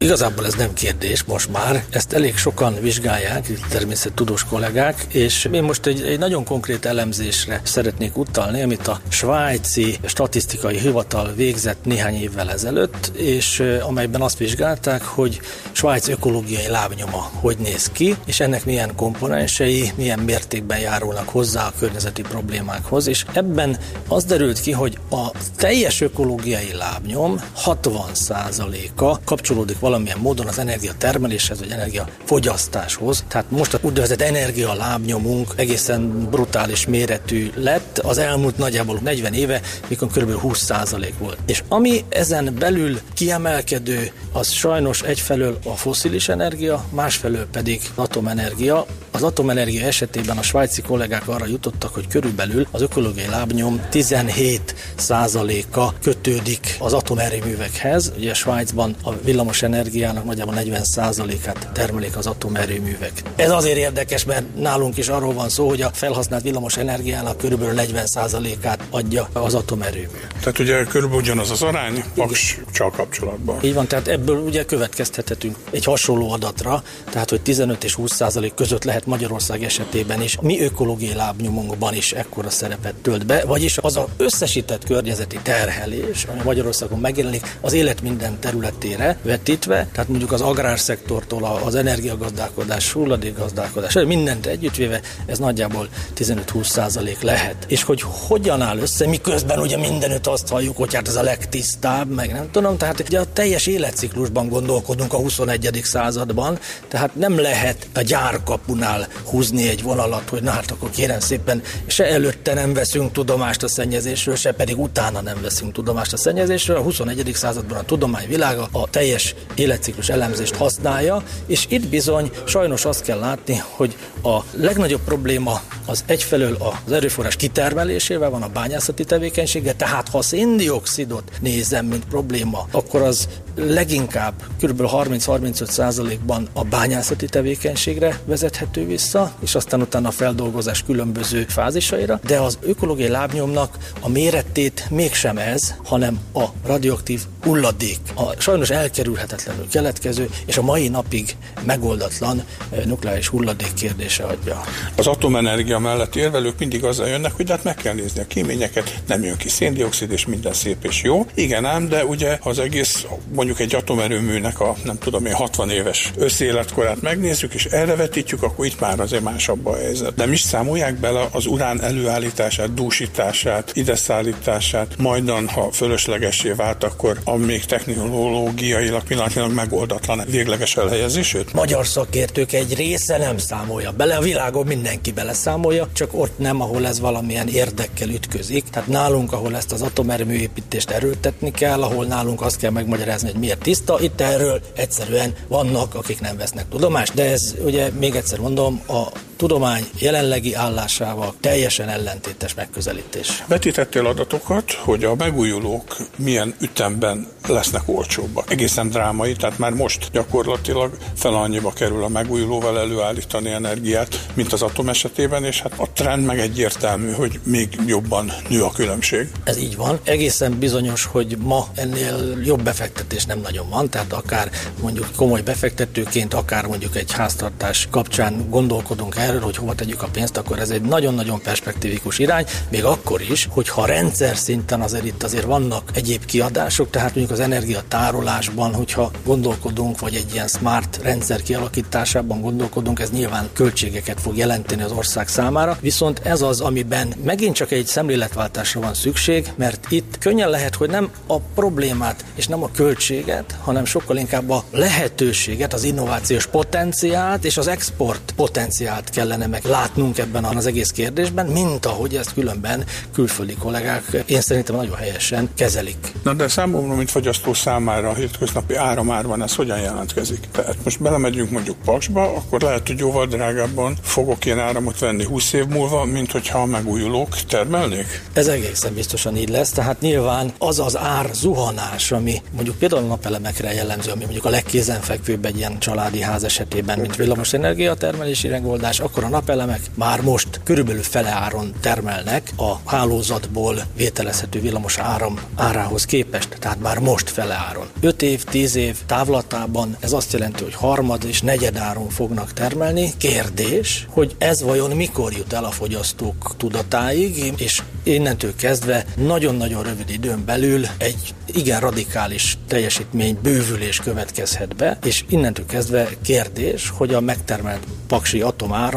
Igazából ez nem kérdés most már, ezt elég sokan vizsgálják, természettudós kollégák, és én most egy, egy nagyon konkrét elemzésre szeretnék utalni, amit a svájci statisztikai hivatal végzett néhány évvel ezelőtt, és amelyben azt vizsgálták, hogy Svájc ökológiai lábnyoma hogy néz ki, és ennek milyen komponensei, milyen mértékben járulnak hozzá a környezeti problémákhoz, és ebben az derült ki, hogy a teljes ökológiai lábnyom 60%-a kapcsolódik valamilyen módon az energiatermeléshez, vagy energiafogyasztáshoz. Tehát most a úgynevezett energia lábnyomunk egészen brutális méretű lett az elmúlt nagyjából 40 éve, mikor kb. 20% volt. És ami ezen belül kiemelkedő, az sajnos egyfelől a foszilis energia, másfelől pedig atomenergia. Az atomenergia esetében a svájci kollégák arra jutottak, hogy körülbelül az ökológiai lábnyom 17%-a kötődik az atomerőművekhez. Ugye Svájcban a villamos energiának nagyjából 40%-át termelik az atomerőművek. Ez azért érdekes, mert nálunk is arról van szó, hogy a felhasznált villamos energiának körülbelül 40%-át adja az atomerőmű. Tehát ugye körülbelül ugyanaz az arány, Paks-csal kapcsolatban. Így van, tehát ebből ugye következtethetünk egy hasonló adatra, tehát hogy 15 és 20 százalék között lehet Magyarország esetében is, mi ökológiai lábnyomunkban is ekkora szerepet tölt be, vagyis az a összesített környezeti terhelés, ami Magyarországon megjelenik, az élet minden területére vetítve, tehát mondjuk az agrárszektortól az energiagazdálkodás, hulladékgazdálkodás, mindent együttvéve, ez nagyjából 15-20 százalék lehet. És hogy hogyan áll össze, miközben ugye mindenütt azt halljuk, hogy hát ez a legtisztább, meg nem tudom, tehát ugye a teljes életciklusban gondolkodunk a 21. században, tehát nem lehet a gyárkapunál húzni egy vonalat, hogy na hát akkor kérem szépen, se előtte nem veszünk tudomást a szennyezésről, se pedig utána nem veszünk tudomást a szennyezésről. A 21. században a tudomány világa a teljes életciklus elemzést használja, és itt bizony sajnos azt kell látni, hogy a legnagyobb probléma az egyfelől az erőforrás kitermelésével van a bányászati tevékenysége, tehát ha a széndiokszidot nézem, mint probléma, akkor az leginkább kb. 30-35 százalékban a bányászati tevékenységre vezethető vissza, és aztán utána a feldolgozás különböző fázisaira, de az ökológiai lábnyomnak a méretét mégsem ez, hanem a radioaktív hulladék. A sajnos elkerülhetetlenül keletkező, és a mai napig megoldatlan nukleáris hulladék kérdése adja. Az atomenergia mellett érvelők mindig azzal jönnek, hogy hát meg kell nézni a kéményeket, nem jön ki széndiokszid, és minden szép és jó. Igen ám, de ugye az egész mondjuk egy atomerőműnek a nem tudom én 60 éves összéletkorát megnézzük, és erre vetítjük, akkor itt már azért másabb a helyzet. Nem is számolják bele az urán előállítását, dúsítását, ide szállítását, majdan, ha fölöslegessé vált, akkor a még technológiailag pillanatilag megoldatlan végleges elhelyezését? Magyar szakértők egy része nem számolja bele, a világon mindenki beleszámolja, csak ott nem, ahol ez valamilyen érdekkel ütközik. Tehát nálunk, ahol ezt az atomerőműépítést erőltetni kell, ahol nálunk azt kell megmagyarázni, hogy miért tiszta, itt erről. Egyszerűen vannak, akik nem vesznek tudomást, de ez ugye még egyszer mondom, a tudomány jelenlegi állásával teljesen ellentétes megközelítés. Vetítettél adatokat, hogy a megújulók milyen ütemben lesznek olcsóbbak. Egészen drámai, tehát már most gyakorlatilag fel annyiba kerül a megújulóval előállítani energiát, mint az atom esetében, és hát a trend meg egyértelmű, hogy még jobban nő a különbség. Ez így van. Egészen bizonyos, hogy ma ennél jobb befektetés nem nagyon van, tehát akár mondjuk komoly befektetőként, akár mondjuk egy háztartás kapcsán gondolkodunk erről, hogy hova tegyük a pénzt, akkor ez egy nagyon-nagyon perspektívikus irány, még akkor is, hogyha rendszer szinten azért itt azért vannak egyéb kiadások, tehát mondjuk az energiatárolásban, hogyha gondolkodunk, vagy egy ilyen smart rendszer kialakításában gondolkodunk, ez nyilván költségeket fog jelenteni az ország számára, viszont ez az, amiben megint csak egy szemléletváltásra van szükség, mert itt könnyen lehet, hogy nem a problémát és nem a költséget, hanem sokkal inkább a lehetőséget, az innovációs potenciált és az export potenciált kellene meg látnunk ebben az egész kérdésben, mint ahogy ezt különben külföldi kollégák én szerintem nagyon helyesen kezelik. Na de számomra, mint fogyasztó számára a hétköznapi áramárban ez hogyan jelentkezik? Tehát most belemegyünk mondjuk Paksba, akkor lehet, hogy jóval drágábban fogok ilyen áramot venni 20 év múlva, mint hogyha a megújulók termelnék? Ez egészen biztosan így lesz, tehát nyilván az az ár zuhanás, ami mondjuk például a napelemekre jellemző, ami mondjuk a legkézenfekvőbb egy ilyen családi ház esetében, mint villamos energiatermelési megoldás, akkor a napelemek már most körülbelül fele áron termelnek a hálózatból vételezhető villamos áram árához képest, tehát már most fele áron. 5 év, 10 év távlatában ez azt jelenti, hogy harmad és negyed áron fognak termelni. Kérdés, hogy ez vajon mikor jut el a fogyasztók tudatáig, és innentől kezdve nagyon-nagyon rövid időn belül egy igen radikális teljesítmény bővülés következhet be, és innentől kezdve kérdés, hogy a megtermelt paksi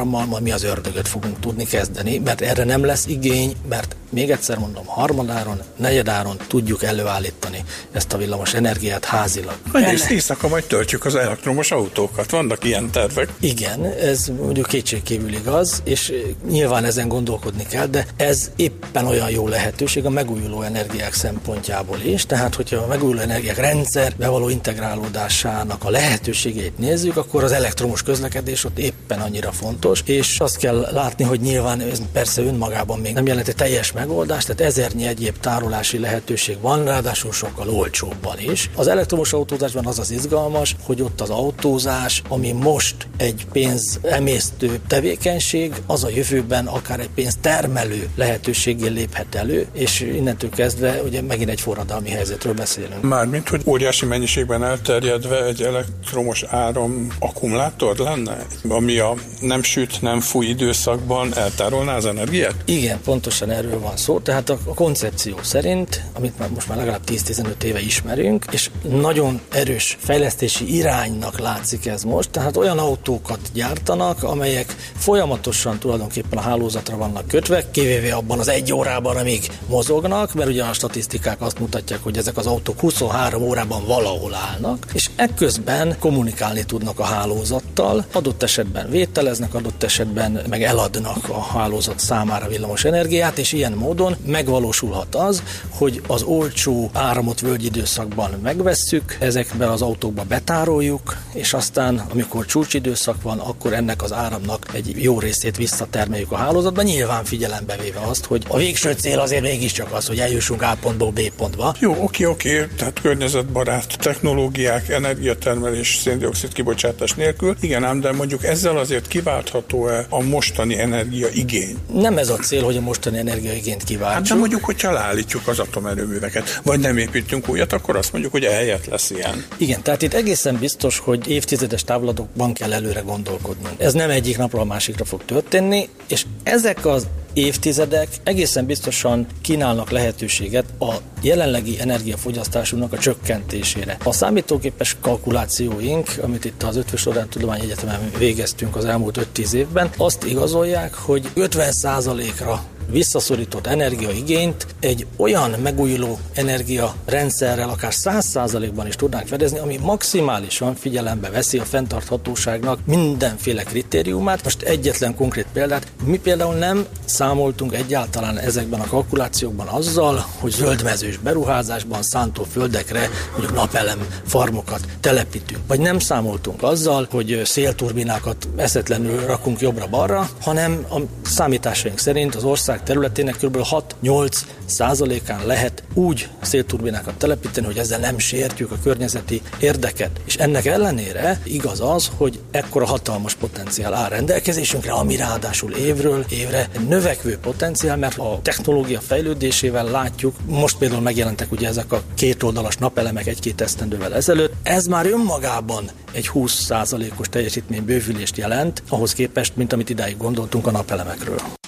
atomárammal ma mi az ördögöt fogunk tudni kezdeni, mert erre nem lesz igény, mert még egyszer mondom, harmadáron, negyedáron tudjuk előállítani ezt a villamos energiát házilag. Egész éjszaka majd töltjük az elektromos autókat. Vannak ilyen tervek. Igen, ez mondjuk kétségkívül igaz, és nyilván ezen gondolkodni kell, de ez éppen olyan jó lehetőség a megújuló energiák szempontjából is. Tehát, hogyha a megújuló energiák rendszerbe való integrálódásának a lehetőségeit nézzük, akkor az elektromos közlekedés ott éppen annyira fontos, és azt kell látni, hogy nyilván ez persze önmagában még nem jelenti teljes megoldást, tehát ezernyi egyéb tárolási lehetőség van, ráadásul sokkal olcsóbban is. Az elektromos autózásban az az izgalmas, hogy ott az autózás, ami most egy pénz emésztő tevékenység, az a jövőben akár egy pénz termelő lehetőségé léphet elő, és innentől kezdve ugye megint egy forradalmi helyzetről beszélünk. Mármint, hogy óriási mennyiségben elterjedve egy elektromos áram akkumulátor lenne, ami a nem süt, nem fúj időszakban eltárolná az energiát? Igen, pontosan erről van szó. Tehát a koncepció szerint, amit már most már legalább 10-15 éve ismerünk, és nagyon erős fejlesztési iránynak látszik ez most, tehát olyan autókat gyártanak, amelyek folyamatosan tulajdonképpen a hálózatra vannak kötve, kivéve abban az egy órában, amíg mozognak, mert ugye a statisztikák azt mutatják, hogy ezek az autók 23 órában valahol állnak, és ekközben kommunikálni tudnak a hálózattal, adott esetben vételeznek, adott esetben meg eladnak a hálózat számára villamos energiát, és ilyen módon megvalósulhat az, hogy az olcsó áramot völgyidőszakban megvesszük, ezekbe az autókba betároljuk, és aztán, amikor csúcsidőszak van, akkor ennek az áramnak egy jó részét visszatermeljük a hálózatba, nyilván figyelembe véve azt, hogy a végső cél azért mégiscsak az, hogy eljussunk A pontból B pontba. Jó, oké, oké, tehát környezetbarát technológiák, energiatermelés, széndiokszid kibocsátás nélkül. Igen, ám, de mondjuk ezzel azért kiváltható-e a mostani energia igény? Nem ez a cél, hogy a mostani energiaigényt kiváltsuk. Hát de mondjuk, hogyha leállítjuk az atomerőműveket, vagy nem építünk újat, akkor azt mondjuk, hogy eljött lesz ilyen. Igen, tehát itt egészen biztos, hogy évtizedes távlatokban kell előre gondolkodnunk. Ez nem egyik napról a másikra fog történni, és ezek az évtizedek egészen biztosan kínálnak lehetőséget a jelenlegi energiafogyasztásunknak a csökkentésére. A számítógépes kalkulációink, amit itt az Ötvös Loránd Tudományi Egyetemen végeztünk az elmúlt 5-10 évben, azt igazolják, hogy 50%-ra visszaszorított energiaigényt egy olyan megújuló energiarendszerrel akár 100%-ban is tudnánk fedezni, ami maximálisan figyelembe veszi a fenntarthatóságnak mindenféle kritériumát. Most egyetlen konkrét példát, mi például nem számoltunk egyáltalán ezekben a kalkulációkban azzal, hogy zöldmezős beruházásban szántó földekre mondjuk napelem farmokat telepítünk. Vagy nem számoltunk azzal, hogy szélturbinákat eszetlenül rakunk jobbra-balra, hanem a számításaink szerint az ország területének kb. 6-8 százalékán lehet úgy szélturbinákat telepíteni, hogy ezzel nem sértjük a környezeti érdeket. És ennek ellenére igaz az, hogy ekkora hatalmas potenciál áll rendelkezésünkre, ami ráadásul évről évre növekvő potenciál, mert a technológia fejlődésével látjuk, most például megjelentek ugye ezek a kétoldalas napelemek egy-két esztendővel ezelőtt, ez már önmagában egy 20%-os teljesítmény bővülést jelent, ahhoz képest, mint amit idáig gondoltunk a napelemekről.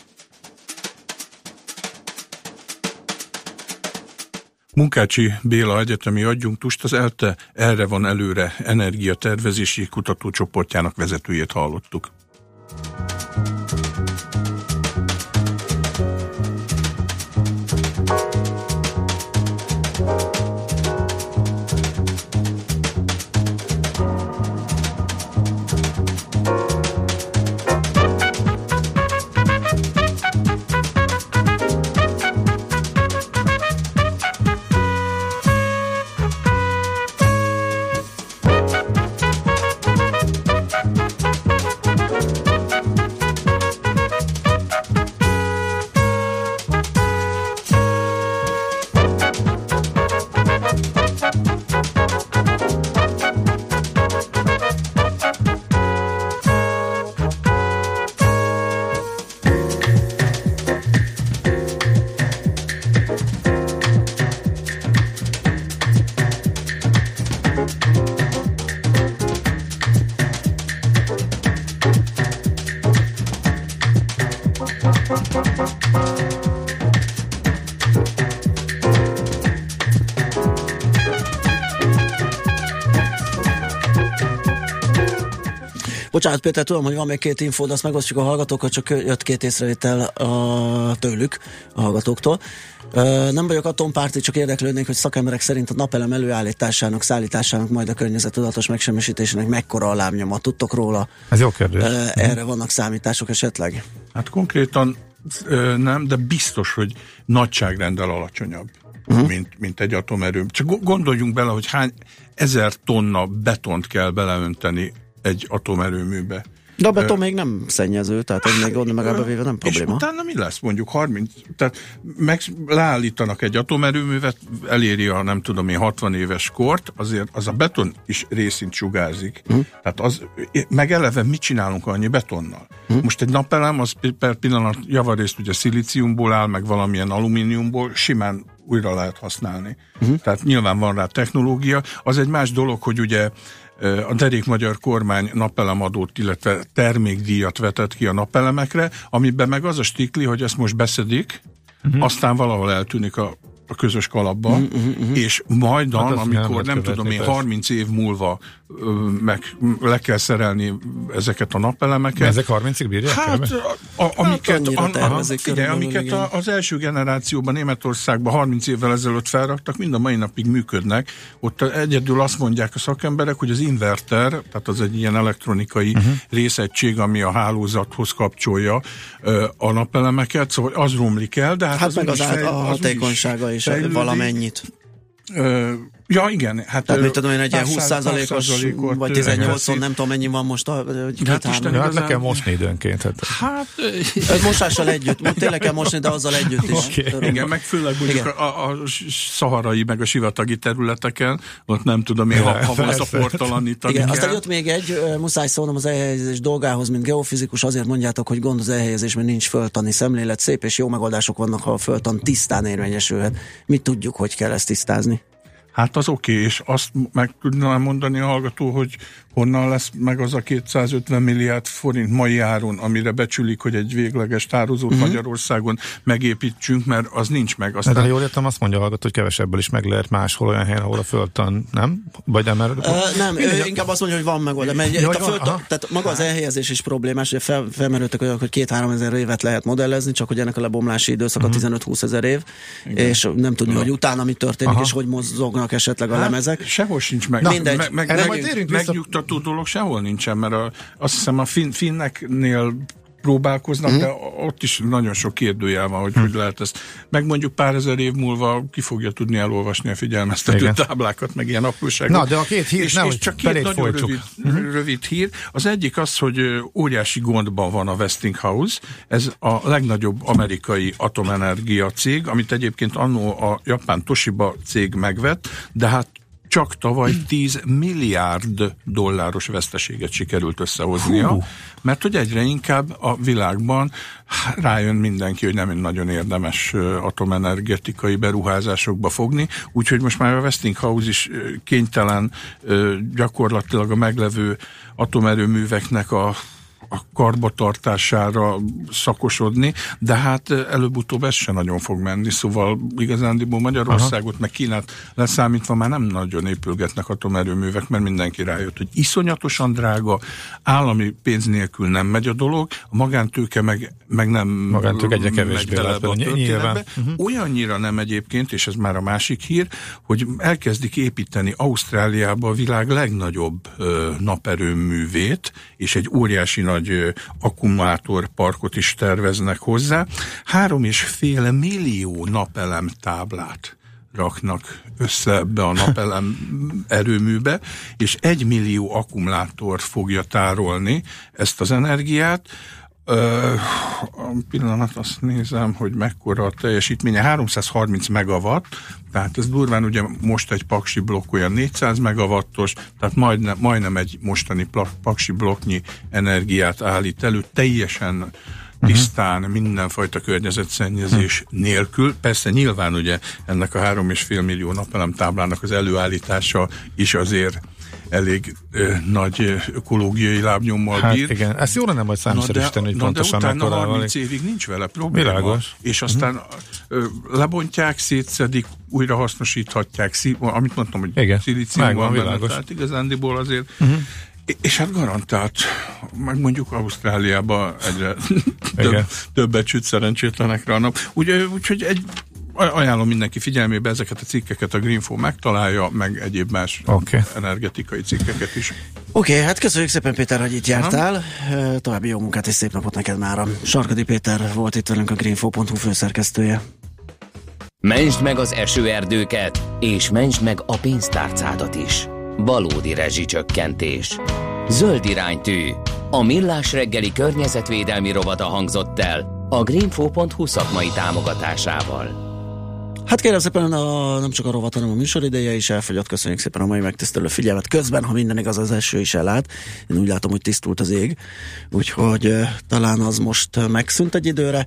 Munkácsi Béla egyetemi adjunktust az ELTE erre van előre energiatervezési kutatócsoportjának vezetőjét hallottuk. Bocsánat, Péter, tudom, hogy van még két infód, azt megosztjuk a hallgatókkal, csak jött két észrevétel a, tőlük, a hallgatóktól. Nem vagyok atompárti, csak érdeklődnék, hogy szakemberek szerint a napelem előállításának, szállításának, majd a környezetudatos megsemmisítésének mekkora a lábnyoma. Tudtok róla? Ez jó kérdés. Ö, Erre vannak számítások esetleg? Hát konkrétan nem, de biztos, hogy nagyságrenddel alacsonyabb, uh-huh. mint, mint egy atomerőm. Csak go- gondoljunk bele, hogy hány ezer tonna betont kell beleönteni egy atomerőműbe. De a beton még nem szennyező, tehát ez még gond megállva véve nem És probléma. utána mi lesz mondjuk 30, tehát meg leállítanak egy atomerőművet, eléri a nem tudom én 60 éves kort, azért az a beton is részint sugárzik. Hm. Tehát az, meg eleve mit csinálunk annyi betonnal? Hm. Most egy napelem, az per pillanat javarészt ugye szilíciumból áll, meg valamilyen alumíniumból, simán újra lehet használni. Hm. Tehát nyilván van rá technológia. Az egy más dolog, hogy ugye a derék magyar kormány napelemadót, illetve termékdíjat vetett ki a napelemekre, amiben meg az a stikli, hogy ezt most beszedik, uh-huh. aztán valahol eltűnik a, a közös kalapba, uh-huh, uh-huh. és majdan, Hát amikor nem tudom én, persze. 30 év múlva meg le kell szerelni ezeket a napelemeket. De ezek 30-ig bírják? Hát, a, a, amiket, annyira a, a, figyelj, amiket a, az első generációban Németországban 30 évvel ezelőtt felraktak, mind a mai napig működnek. Ott egyedül azt mondják a szakemberek, hogy az inverter, tehát az egy ilyen elektronikai uh-huh. részegység, ami a hálózathoz kapcsolja a napelemeket, szóval az romlik el, de hát, Hát az meg az, át- fej- a az úgyis hatékonysága is fejlődik. valamennyit. Ö, ja, igen. Hát, Tehát mit tudom én, egy ilyen pár száz- 20%-os, pár százalékot, vagy ö, 18-on, veszít. nem tudom mennyi van most, a, vagy Hát két Isten hát le igazán- kell mosni időnként. Hát. Hát, mosással együtt, most tényleg kell mosni, de azzal együtt is. Tudom. Igen, meg főleg mondjuk Igen. a, a szaharai, meg a sivatagi területeken, ott nem tudom én, ha, ha van Persze. szaportalanítani Igen, kell. aztán jött még egy, muszáj szólnom az elhelyezés dolgához, mint geofizikus, azért mondjátok, hogy gond az elhelyezés, mert nincs föltani szemlélet, szép és jó megoldások vannak, ha a föltan tisztán érvényesülhet. Mi tudjuk, hogy kell ezt tisztázni. Hát az oké, és azt meg tudnám mondani a hallgató, hogy honnan lesz meg az a 250 milliárd forint mai áron, amire becsülik, hogy egy végleges tározót uh-huh. Magyarországon megépítsünk, mert az nincs meg. Aztán... De ha jól értem, azt mondja a hallgató, hogy kevesebből is meg lehet máshol olyan helyen, ahol a földtan, nem? Vagy nem? Mert... Ö, nem, ő inkább azt mondja, hogy van megoldás. Mert Ja, itt a hogy föld, tehát maga az elhelyezés is problémás, ugye fel, felmerültek olyanok, hogy két-három ezer évet lehet modellezni, csak hogy ennek a lebomlási időszaka Mhm. 15-20 ezer év, és nem tudni, hogy utána mi történik, Aha. és hogy mozognak esetleg a lemezek. Sehol sincs meg. Na, mindegy. meg, meg, Erre meg, majd vissza. megnyugtató dolog sehol nincsen, mert a, azt hiszem a fin, finneknél próbálkoznak, Mhm. de ott is nagyon sok kérdőjel van, hogy hogy lehet ezt. Meg mondjuk pár ezer év múlva ki fogja tudni elolvasni a figyelmeztető Igen. táblákat, meg ilyen apróságot. Na, de a két hír, és, nehogy és csak két nagyon folytsuk. rövid, Mhm. rövid hír. Az egyik az, hogy óriási gondban van a Westinghouse. Ez a legnagyobb amerikai atomenergia cég, amit egyébként annó a japán Toshiba cég megvett, de hát csak tavaly 10 milliárd dolláros veszteséget sikerült összehoznia, Hú. mert hogy egyre inkább a világban rájön mindenki, hogy nem nagyon érdemes atomenergetikai beruházásokba fogni, úgyhogy most már a Westinghouse is kénytelen gyakorlatilag a meglevő atomerőműveknek a a karbatartására szakosodni, de hát előbb-utóbb ez se nagyon fog menni, szóval igazándiból Magyarországot, meg Kínát leszámítva már nem nagyon épülgetnek atomerőművek, mert mindenki rájött, hogy iszonyatosan drága, állami pénz nélkül nem megy a dolog, a magántőke meg, meg nem Magántőke egyre megy kevésbé bele a bele, nyilván. történetbe. Mhm. Olyannyira nem egyébként, és ez már a másik hír, hogy elkezdik építeni Ausztráliába a világ legnagyobb ö, naperőművét, és egy óriási nagy ö, akkumulátorparkot is terveznek hozzá. Három és fél millió napelem táblát raknak össze ebbe a napelem erőműbe, és egy millió akkumulátor fogja tárolni ezt az energiát. Ö, a pillanat azt nézem, hogy mekkora a teljesítménye. 330 megawatt, tehát ez durván ugye most egy paksi blokk olyan 400 megawattos, tehát majdnem, majdnem egy mostani paksi blokknyi energiát állít elő, teljesen tisztán, mindenfajta környezetszennyezés nélkül. Persze nyilván ugye ennek a három és fél millió napelem táblának az előállítása is azért elég ö, nagy ökológiai lábnyommal Hát bír. igen, ezt jó lenne majd számszerűsíteni, hogy na de pontosan utána mekkorával. 30 évig nincs vele probléma. Világos. És aztán ö, lebontják, szétszedik, újra hasznosíthatják, szí- amit mondtam, hogy Igen, szilícium megvan, van benne, világos. tehát igazándiból azért Mhm. É- És hát garantált, meg mondjuk Ausztráliában egyre több, többet süt szerencsétlenekre a nap. Úgy- Úgyhogy egy, ajánlom mindenki figyelmébe ezeket a cikkeket, a Greenfo megtalálja, meg egyéb más Oké. energetikai cikkeket is. Oké, okay, hát köszönjük szépen Péter, hogy itt jártál. Ö, További jó munkát és szép napot neked mára. Sarkadi Péter volt itt velünk a greenfo.hu főszerkesztője. Mentsd meg az esőerdőket, és mentsd meg a pénztárcádat is. Valódi rezsicsökkentés. Zöld iránytű. A millás reggeli környezetvédelmi rovata hangzott el a greenfo.hu szakmai támogatásával. Hát kérem szépen, a, nem csak a rovat, hanem a műsorideje is elfogyott. Köszönjük szépen a mai megtisztelő figyelmet. Közben, ha minden igaz, az eső is ellát. Én úgy látom, hogy tisztult az ég. Úgyhogy talán az most megszűnt egy időre.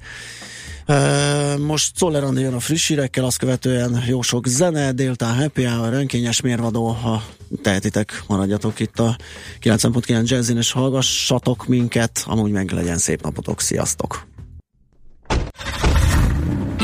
Most Czoller jön a friss hírekkel, azt követően jó sok zene, délután happy hour, önkényes mérvadó, ha tehetitek, maradjatok itt a 90.9 Jazzin, és hallgassatok minket, amúgy meg legyen szép napotok, sziasztok!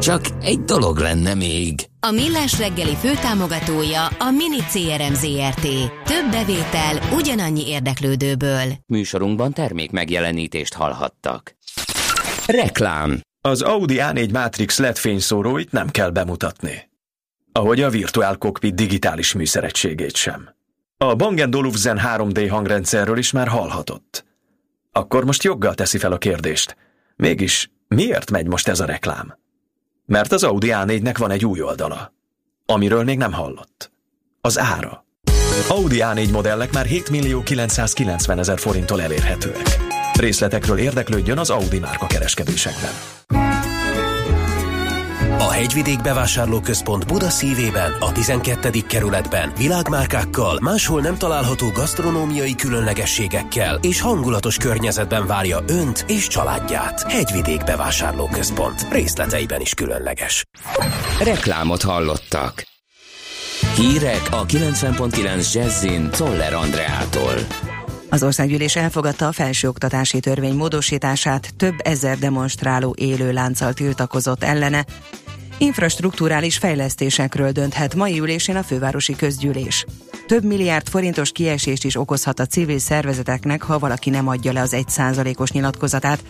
Csak egy dolog lenne még. A Millás reggeli főtámogatója a Mini CRM Zrt. Több bevétel ugyanannyi érdeklődőből. Műsorunkban termék megjelenítést hallhattak. Reklám. Az Audi A4 Matrix LED fényszóróit nem kell bemutatni. Ahogy a Virtual Cockpit digitális műszeregységét sem. A Bang Olufsen 3D hangrendszerről is már hallhatott. Akkor most joggal teszi fel a kérdést. Mégis Miért megy most ez a reklám? Mert az Audi A4-nek van egy új oldala, amiről még nem hallott. Az ára. Audi A4 modellek már 7 millió 990 ezer forinttól elérhetőek. Részletekről érdeklődjön az Audi márka kereskedésekben. A Hegyvidék Bevásárlóközpont Buda szívében, a 12. kerületben világmárkákkal, máshol nem található gasztronómiai különlegességekkel és hangulatos környezetben várja Önt és családját. Hegyvidék Bevásárlóközpont. Részleteiben is különleges. Reklámot hallottak. Hírek a 90.9 Jazzin Toller Andreától. Az országgyűlés elfogadta a felsőoktatási törvény módosítását, több ezer demonstráló élő lánccal tiltakozott ellene. Infrastruktúrális fejlesztésekről dönthet mai ülésén a fővárosi közgyűlés. Több milliárd forintos kiesést is okozhat a civil szervezeteknek, ha valaki nem adja le az egy százalékos nyilatkozatát.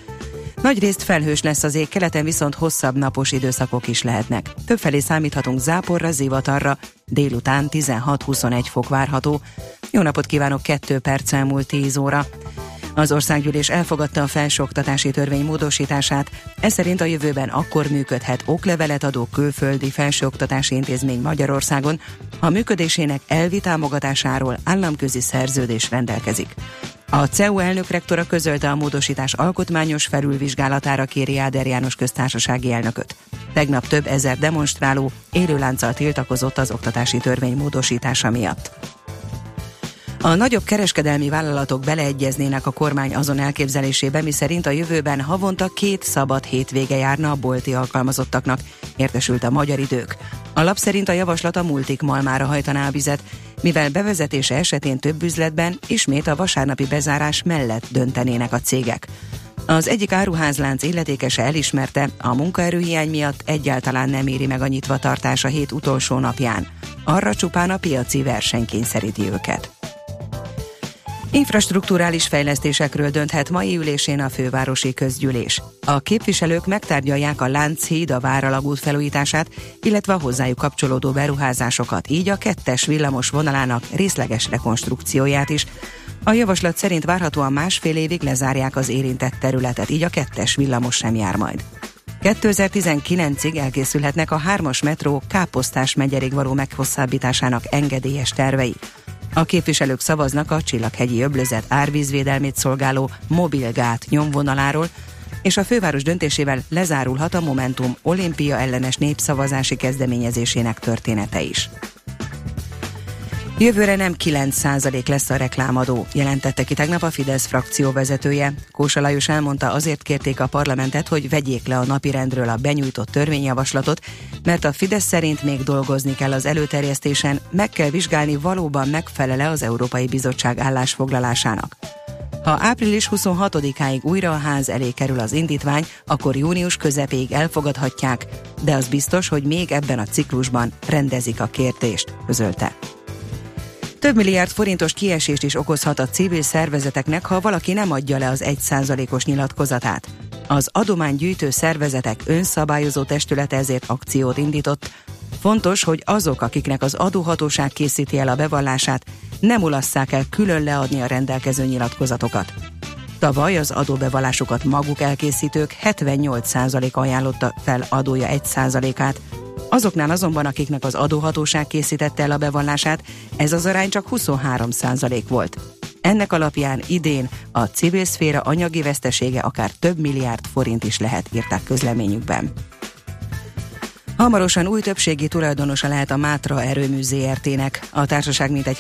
Nagyrészt felhős lesz az ég, keleten viszont hosszabb napos időszakok is lehetnek. Többfelé számíthatunk záporra, zivatarra, délután 16-21 fok várható. Jó napot kívánok, 2 perc elmúlt 10 óra. Az országgyűlés elfogadta a felsőoktatási törvény módosítását, ez szerint a jövőben akkor működhet oklevelet adó külföldi felsőoktatási intézmény Magyarországon, ha működésének elvi támogatásáról államközi szerződés rendelkezik. A CEU elnök rektora közölte a módosítás alkotmányos felülvizsgálatára kéri Áder János köztársasági elnököt. Tegnap több ezer demonstráló élőlánccal tiltakozott az oktatási törvény módosítása miatt. A nagyobb kereskedelmi vállalatok beleegyeznének a kormány azon elképzelésébe, miszerint a jövőben havonta két szabad hétvége járna a bolti alkalmazottaknak, értesült a magyar idők. A lap szerint a javaslat a multik malmára hajtaná a vizet, mivel bevezetése esetén több üzletben ismét a vasárnapi bezárás mellett döntenének a cégek. Az egyik áruházlánc illetékese elismerte, a munkaerőhiány miatt egyáltalán nem éri meg a nyitvatartás a hét utolsó napján. Arra csupán a piaci verseny kényszeríti őket. Infrastruktúrális fejlesztésekről dönthet mai ülésén a fővárosi közgyűlés. A képviselők megtárgyalják a Lánchíd, a Váralagút felújítását, illetve a hozzájuk kapcsolódó beruházásokat, így a kettes villamos vonalának részleges rekonstrukcióját is. A javaslat szerint várhatóan másfél évig lezárják az érintett területet, így a kettes villamos sem jár majd. 2019-ig elkészülhetnek a hármas metró Káposztás megyerig való meghosszabbításának engedélyes tervei. A képviselők szavaznak a Csillaghegyi öblözet árvízvédelmét szolgáló mobilgát nyomvonaláról, és a főváros döntésével lezárulhat a Momentum olimpia ellenes népszavazási kezdeményezésének története is. Jövőre nem 9% lesz a reklámadó, jelentette ki tegnap a Fidesz frakció vezetője. Kósa Lajos elmondta, azért kérték a parlamentet, hogy vegyék le a napirendről a benyújtott törvényjavaslatot, mert a Fidesz szerint még dolgozni kell az előterjesztésen, meg kell vizsgálni valóban megfelele az Európai Bizottság állásfoglalásának. Ha április 26-áig újra a ház elé kerül az indítvány, akkor június közepéig elfogadhatják, de az biztos, hogy még ebben a ciklusban rendezik a kértést, közölte. Több milliárd forintos kiesést is okozhat a civil szervezeteknek, ha valaki nem adja le az 1%-os nyilatkozatát. Az adománygyűjtő szervezetek önszabályozó testülete ezért akciót indított. Fontos, hogy azok, akiknek az adóhatóság készíti el a bevallását, nem ulasszák el külön leadni a rendelkező nyilatkozatokat. Tavaly az adóbevallásokat maguk elkészítők 78% ajánlotta fel adója 1%-át, Azoknál azonban, akiknek az adóhatóság készítette el a bevallását, ez az arány csak 23% volt. Ennek alapján idén a civil szféra anyagi vesztesége akár több milliárd forint is lehet, írták közleményükben. Hamarosan új többségi tulajdonosa lehet a Mátra erőmű ZRT-nek. A társaság mintegy